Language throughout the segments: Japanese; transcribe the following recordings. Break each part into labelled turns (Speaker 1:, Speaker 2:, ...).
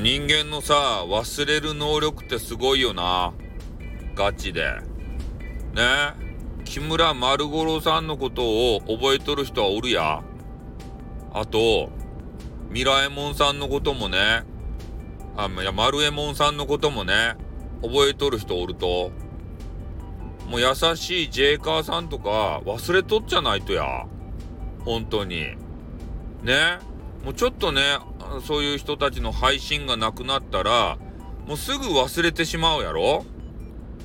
Speaker 1: 人間のさ、忘れる能力ってすごいよな。ガチで。ね？木村丸五郎さんのことを覚えとる人はおるや。あと、ミラエモンさんのこともね、あ、いや、丸エモンさんのこともね、覚えとる人おると、もう優しいジェイカーさんとか忘れとっちゃないとや。本当に。ね？もうちょっとね、そういう人たちの配信がなくなったら、もうすぐ忘れてしまうやろ？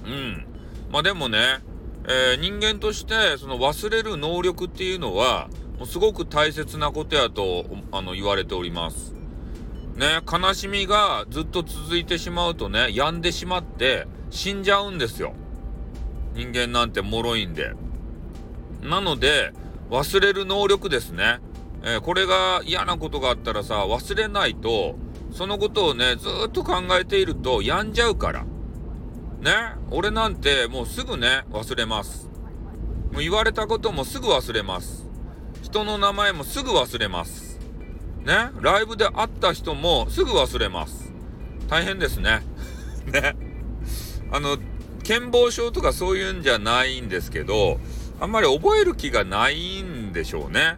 Speaker 1: うん。まあでもね、えー、人間としてその忘れる能力っていうのは、もうすごく大切なことやとあの言われております。ね、悲しみがずっと続いてしまうとね、病んでしまって死んじゃうんですよ。人間なんて脆いんで。なので、忘れる能力ですね。えー、これが嫌なことがあったらさ、忘れないと、そのことをね、ずっと考えていると病んじゃうから。ね、俺なんてもうすぐね、忘れます。もう言われたこともすぐ忘れます。人の名前もすぐ忘れます。ね、ライブで会った人もすぐ忘れます。大変ですね。ね？あの、健忘症とかそういうんじゃないんですけど、あんまり覚える気がないんでしょうね。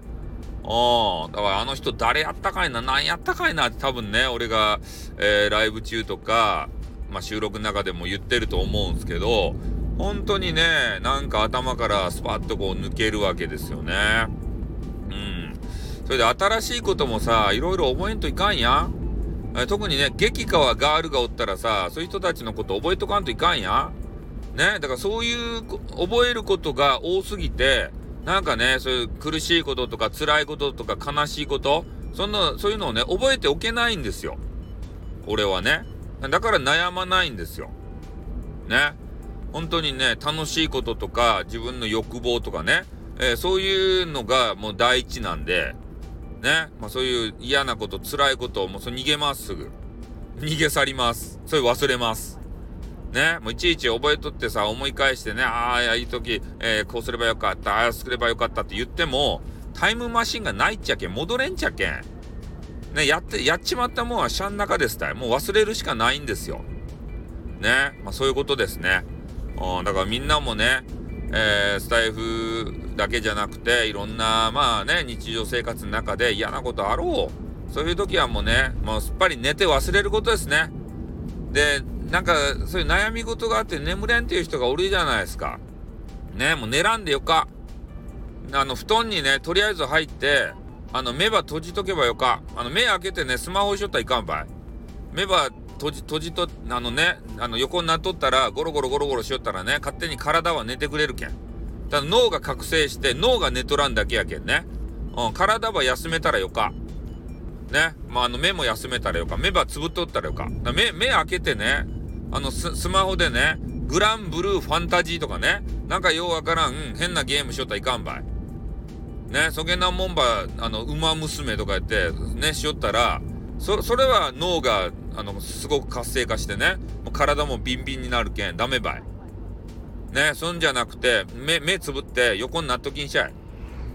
Speaker 1: ああ、だからあの人誰やったかいな、何やったかいな？って多分ね、俺が、えー、ライブ中とか、まあ、収録の中でも言ってると思うんですけど、本当にね、なんか頭からスパッとこう抜けるわけですよね。うん。それで新しいこともさ、いろいろ覚えんといかんや。特にね、激川ガールがおったらさ、そういう人たちのこと覚えとかんといかんや。ね、だからそういう覚えることが多すぎて、なんかね、そういう苦しいこととか辛いこととか悲しいこと、そんな、そういうのをね、覚えておけないんですよ。俺はね。だから悩まないんですよ。ね。本当にね、楽しいこととか、自分の欲望とかね、えー、そういうのがもう第一なんで、ね。まあそういう嫌なこと、辛いことをもうそ逃げます、すぐ。逃げ去ります。それ忘れます。ね、もういちいち覚えとってさ、思い返してね、ああ、いい時、えー、こうすればよかった、ああすればよかったって言っても、タイムマシンがないっちゃけん、戻れんちゃけん。ね、やって、やっちまったもんはシャン中ですたい。もう忘れるしかないんですよ。ね、まあそういうことですね。うん、だからみんなもね、えー、スタイフだけじゃなくて、いろんな、まあね、日常生活の中で嫌なことあろう。そういう時はもうね、もうすっぱり寝て忘れることですね。で、なんか、そういう悩み事があって眠れんっていう人がおるじゃないですか。ね、もう寝らんでよか。あの、布団にね、とりあえず入って、あの、目ば閉じとけばよか。あの、目開けてね、スマホしとったらいかんばい。目ば閉じ、閉じと、あのね、あの、横になっとったら、ゴロゴロゴロゴロしよったらね、勝手に体は寝てくれるけん。ただ脳が覚醒して、脳が寝とらんだけやけんね。うん、体は休めたらよか。ね。まあ、あの、目も休めたらよか。目ばつぶっとったらよ。か目、目開けてね、あのス、マホでね、グランブルーファンタジーとかね、なんかようわからん変なゲームしよったらいかんばい。ね、そげなもんば、あの、馬娘とかやって、ね、しよったら、そ、それは脳が、あの、すごく活性化してね、もう体もビンビンになるけん、ダメばい。ね、そんじゃなくて、目、目つぶって横になっときんしゃい。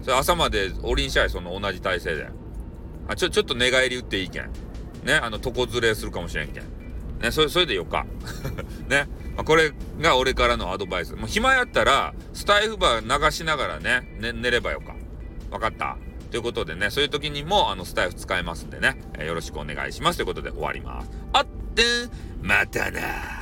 Speaker 1: それ朝まで降りんしゃい、その同じ体勢で。あ、ちょ、ちょっと寝返り打っていいけん。ね、あの、床ずれするかもしれんけん。ね、それ、それでよか。ね。まあ、これが俺からのアドバイス。もう暇やったら、スタイフバー流しながらね、ね寝ればよか。わかったということでね、そういう時にも、あの、スタイフ使えますんでね、えー、よろしくお願いします。ということで終わります。あって、またな